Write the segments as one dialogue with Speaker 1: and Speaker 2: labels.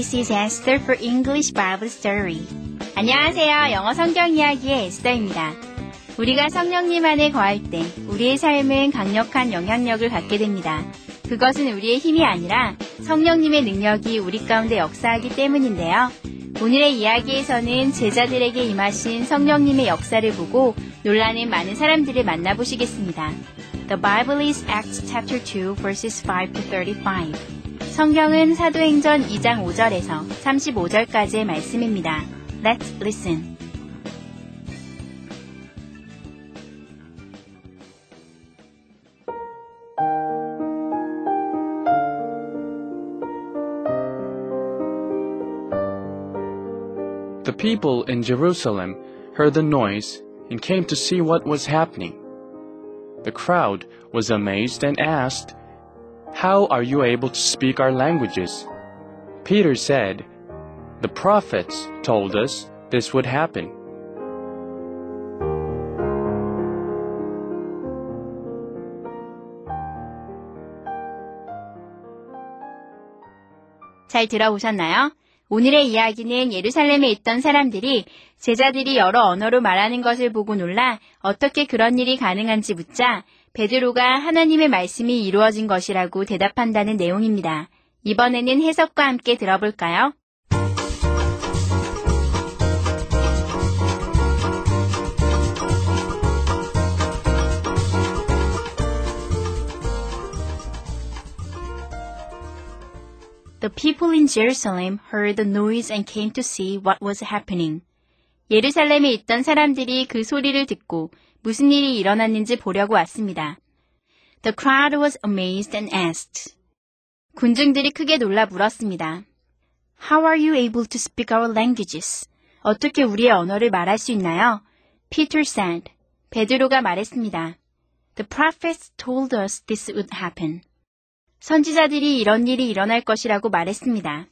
Speaker 1: This is Esther for English Bible Story. 안녕하세요. 영어 성경 이야기의 에스더입니다. 우리가 성령님 안에 거할 때 우리의 삶은 강력한 영향력을 갖게 됩니다. 그것은 우리의 힘이 아니라 성령님의 능력이 우리 가운데 역사하기 때문인데요. 오늘의 이야기에서는 제자들에게 임하신 성령님의 역사를 보고 놀라는 많은 사람들을 만나보시겠습니다. The Bible is Acts chapter 2 verses 5 to 35. 성경은 사도행전 2장 5절에서 35절까지의 말씀입니다. Let's listen.
Speaker 2: The people in Jerusalem heard the noise and came to see what was happening. The crowd was amazed and asked, How are you able to speak our languages? Peter said, The prophets told us this would happen.
Speaker 1: 잘 들어보셨나요? 오늘의 이야기는 예루살렘에 있던 사람들이 제자들이 여러 언어로 말하는 것을 보고 놀라 어떻게 그런 일이 가능한지 묻자 베드로가 하나님의 말씀이 이루어진 것이라고 대답한다는 내용입니다. 이번에는 해석과 함께 들어볼까요? The people in Jerusalem heard the noise and came to see what was happening. 예루살렘에 있던 사람들이 그 소리를 듣고 무슨 일이 일어났는지 보려고 왔습니다. The crowd was amazed and asked. 군중들이 크게 놀라 물었습니다. How are you able to speak our languages? 어떻게 우리의 언어를 말할 수 있나요? Peter said. 베드로가 말했습니다. The prophets told us this would happen. 선지자들이 이런 일이 일어날 것이라고 말했습니다.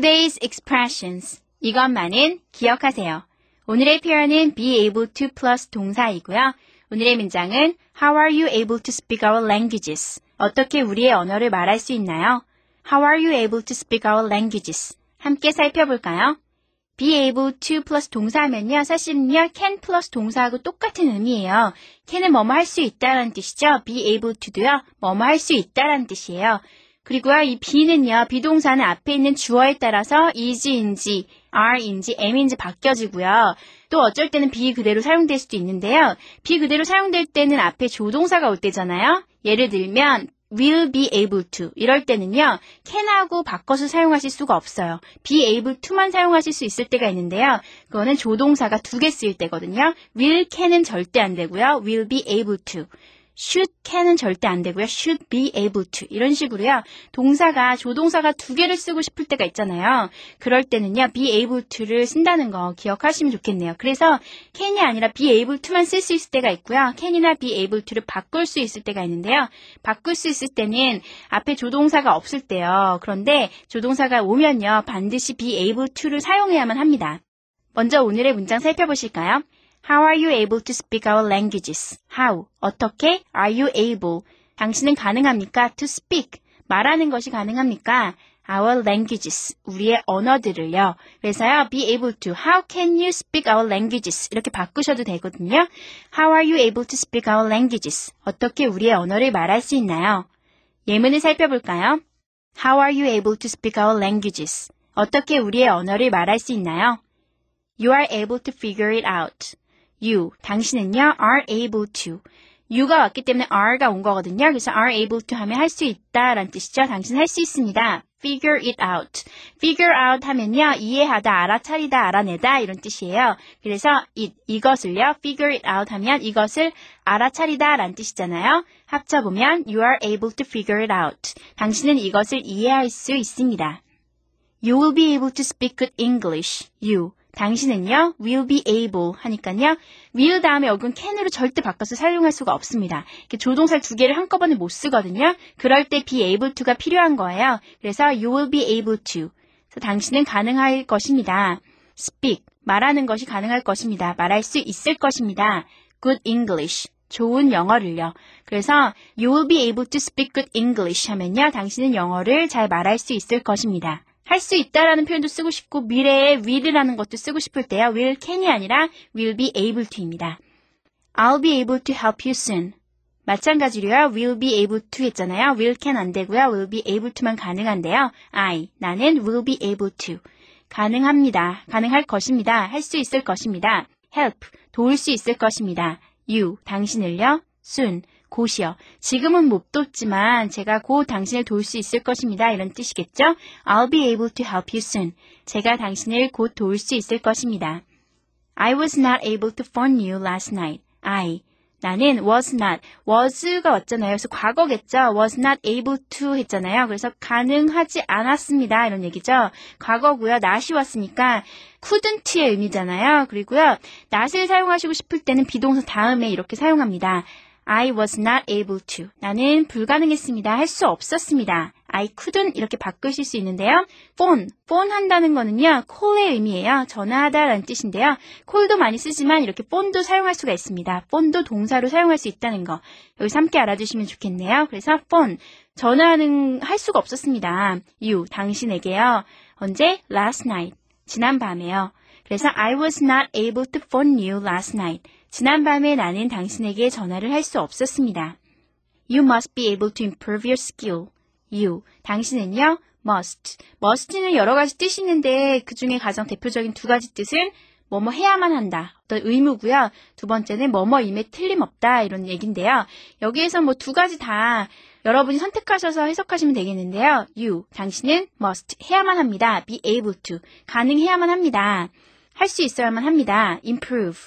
Speaker 1: Today's expressions. 이것만은 기억하세요. 오늘의 표현은 be able to plus 동사이고요. 오늘의 문장은 How are you able to speak our languages? 어떻게 우리의 언어를 말할 수 있나요? How are you able to speak our languages? 함께 살펴볼까요? be able to plus 동사하면요. 사실은요. can plus 동사하고 똑같은 의미예요. can은 뭐뭐 할 수 있다라는 뜻이죠. be able to도요. 뭐뭐 할 수 있다라는 뜻이에요. 그리고요. 이 be는요. 비동사는 앞에 있는 주어에 따라서 is인지 are인지 am인지 바뀌어지고요. 또 어쩔 때는 be 그대로 사용될 수도 있는데요. be 그대로 사용될 때는 앞에 조동사가 올 때잖아요. 예를 들면 will be able to 이럴 때는요. can하고 바꿔서 사용하실 수가 없어요. be able to만 사용하실 수 있을 때가 있는데요. 그거는 조동사가 두 개 쓰일 때거든요. will can은 절대 안 되고요. will be able to should can은 절대 안 되고요. should be able to 이런 식으로요. 동사가 조동사가 두 개를 쓰고 싶을 때가 있잖아요. 그럴 때는요. be able to를 쓴다는 거 기억하시면 좋겠네요. 그래서 can이 아니라 be able to만 쓸 수 있을 때가 있고요. can이나 be able to를 바꿀 수 있을 때가 있는데요. 바꿀 수 있을 때는 앞에 조동사가 없을 때요. 그런데 조동사가 오면요. 반드시 be able to를 사용해야만 합니다. 먼저 오늘의 문장 살펴보실까요? How are you able to speak our languages? How? 어떻게? Are you able? 당신은 가능합니까? To speak. 말하는 것이 가능합니까? Our languages. 우리의 언어들을요. 그래서요, be able to. How can you speak our languages? 이렇게 바꾸셔도 되거든요. How are you able to speak our languages? 어떻게 우리의 언어를 말할 수 있나요? 예문을 살펴볼까요? How are you able to speak our languages? 어떻게 우리의 언어를 말할 수 있나요? You are able to figure it out. You, 당신은요, are able to. you가 왔기 때문에 are가 온 거거든요. 그래서 are able to 하면 할 수 있다 라는 뜻이죠. 당신 할 수 있습니다. figure it out. figure out 하면요. 이해하다, 알아차리다, 알아내다 이런 뜻이에요. 그래서 it, 이것을요. figure it out 하면 이것을 알아차리다 라는 뜻이잖아요. 합쳐보면 you are able to figure it out. 당신은 이것을 이해할 수 있습니다. You will be able to speak good English. You. 당신은요, will be able 하니까요, will 다음에 여기는 can으로 절대 바꿔서 사용할 수가 없습니다. 이렇게 조동사 두 개를 한꺼번에 못 쓰거든요. 그럴 때 be able to가 필요한 거예요. 그래서 you will be able to. 그래서 당신은 가능할 것입니다. speak. 말하는 것이 가능할 것입니다. 말할 수 있을 것입니다. good English. 좋은 영어를요. 그래서 you will be able to speak good English 하면요. 당신은 영어를 잘 말할 수 있을 것입니다. 할 수 있다라는 표현도 쓰고 싶고 미래에 will이라는 것도 쓰고 싶을 때요. will can이 아니라 will be able to입니다. I'll be able to help you soon. 마찬가지로요. will be able to 했잖아요. will can 안 되고요. will be able to만 가능한데요. I, 나는 will be able to. 가능합니다. 가능할 것입니다. 할 수 있을 것입니다. help, 도울 수 있을 것입니다. you, 당신을요. soon, 곧이요. 지금은 못 돕지만 제가 곧 당신을 도울 수 있을 것입니다. 이런 뜻이겠죠? I'll be able to help you soon. 제가 당신을 곧 도울 수 있을 것입니다. I was not able to phone you last night. I. 나는 was not. was가 왔잖아요. 그래서 과거겠죠. was not able to 했잖아요. 그래서 가능하지 않았습니다. 이런 얘기죠. 과거고요. not이 왔으니까 couldn't의 의미잖아요. 그리고요. not을 사용하시고 싶을 때는 비동사 다음에 이렇게 사용합니다. I was not able to. 나는 불가능했습니다. 할 수 없었습니다. I couldn't 이렇게 바꾸실 수 있는데요. phone, phone 한다는 거는요. call의 의미예요. 전화하다라는 뜻인데요. call도 많이 쓰지만 이렇게 phone도 사용할 수가 있습니다. phone도 동사로 사용할 수 있다는 거. 여기서 함께 알아주시면 좋겠네요. 그래서 phone, 전화는 할 수가 없었습니다. you, 당신에게요. 언제? last night, 지난 밤에요. 그래서 I was not able to phone you last night. 지난밤에 나는 당신에게 전화를 할 수 없었습니다. You must be able to improve your skill. You. 당신은요, must. must는 여러 가지 뜻이 있는데 그 중에 가장 대표적인 두 가지 뜻은 뭐뭐 해야만 한다. 어떤 의무고요. 두 번째는 뭐뭐임에 틀림없다. 이런 얘기인데요. 여기에서 뭐 두 가지 다 여러분이 선택하셔서 해석하시면 되겠는데요. You. 당신은 must. 해야만 합니다. be able to. 가능해야만 합니다. 할 수 있어야만 합니다. improve.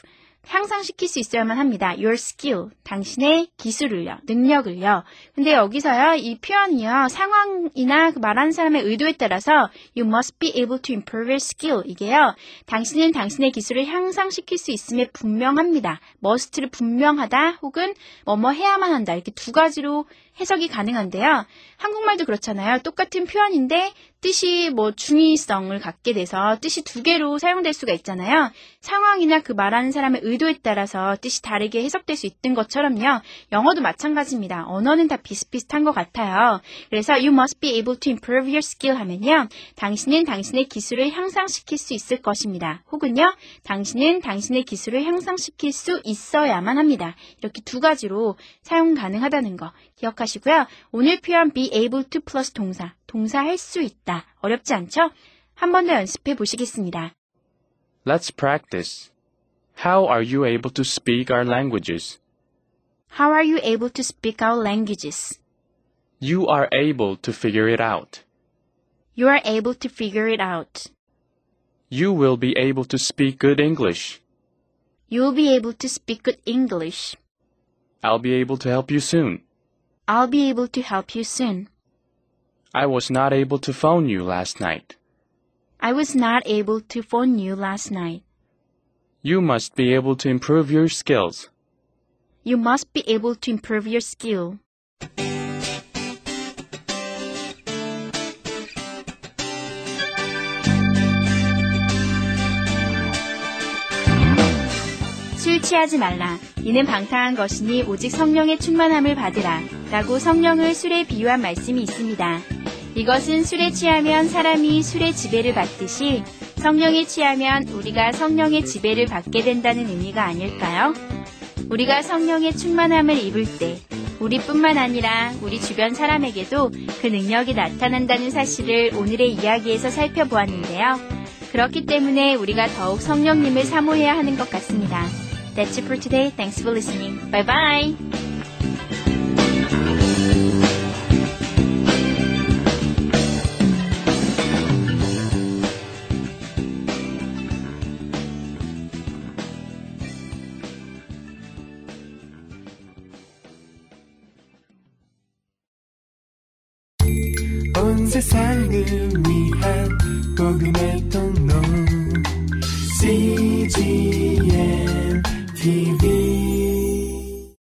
Speaker 1: 향상시킬 수 있어야만 합니다. Your skill, 당신의 기술을요, 능력을요. 근데 여기서요, 이 표현이요, 상황이나 그 말하는 사람의 의도에 따라서 You must be able to improve your skill. 이게요, 당신은 당신의 기술을 향상시킬 수 있음에 분명합니다. must를 분명하다, 혹은 뭐뭐 해야만 한다. 이렇게 두 가지로 해석이 가능한데요. 한국말도 그렇잖아요. 똑같은 표현인데 뜻이 뭐 중의성을 갖게 돼서 뜻이 두 개로 사용될 수가 있잖아요. 상황이나 그 말하는 사람의 의도에 따라서 뜻이 다르게 해석될 수 있는 것처럼요. 영어도 마찬가지입니다. 언어는 다 비슷비슷한 것 같아요. 그래서 you must be able to improve your skill 하면요. 당신은 당신의 기술을 향상시킬 수 있을 것입니다. 혹은요. 당신은 당신의 기술을 향상시킬 수 있어야만 합니다. 이렇게 두 가지로 사용 가능하다는 거 기억하시고요. 오늘 표현 be able to 플러스 동사. 동사 할 수 있다. 어렵지 않죠? 한 번 더 연습해 보시겠습니다.
Speaker 2: Let's practice. How are you able to speak our languages?
Speaker 1: How are you able to speak our languages?
Speaker 2: You are able to figure it out.
Speaker 1: You are able to figure it out.
Speaker 2: You will be able to speak good English.
Speaker 1: You will be able to speak good English.
Speaker 2: I'll be able to help you soon.
Speaker 1: I'll be able to help you soon.
Speaker 2: I was not able to phone you last night.
Speaker 1: I was not able to phone you last night.
Speaker 2: You must be able to improve your skills.
Speaker 1: You must be able to improve your skill. 취하지 말라. 이는 방탕한 것이니 오직 성령의 충만함을 받으라. 라고 성령을 술에 비유한 말씀이 있습니다. 이것은 술에 취하면 사람이 술의 지배를 받듯이 성령에 취하면 우리가 성령의 지배를 받게 된다는 의미가 아닐까요? 우리가 성령의 충만함을 입을 때 우리뿐만 아니라 우리 주변 사람에게도 그 능력이 나타난다는 사실을 오늘의 이야기에서 살펴보았는데요. 그렇기 때문에 우리가 더욱 성령님을 사모해야 하는 것 같습니다. That's it for today. Thanks for listening. Bye bye.
Speaker 3: 세상을 TV.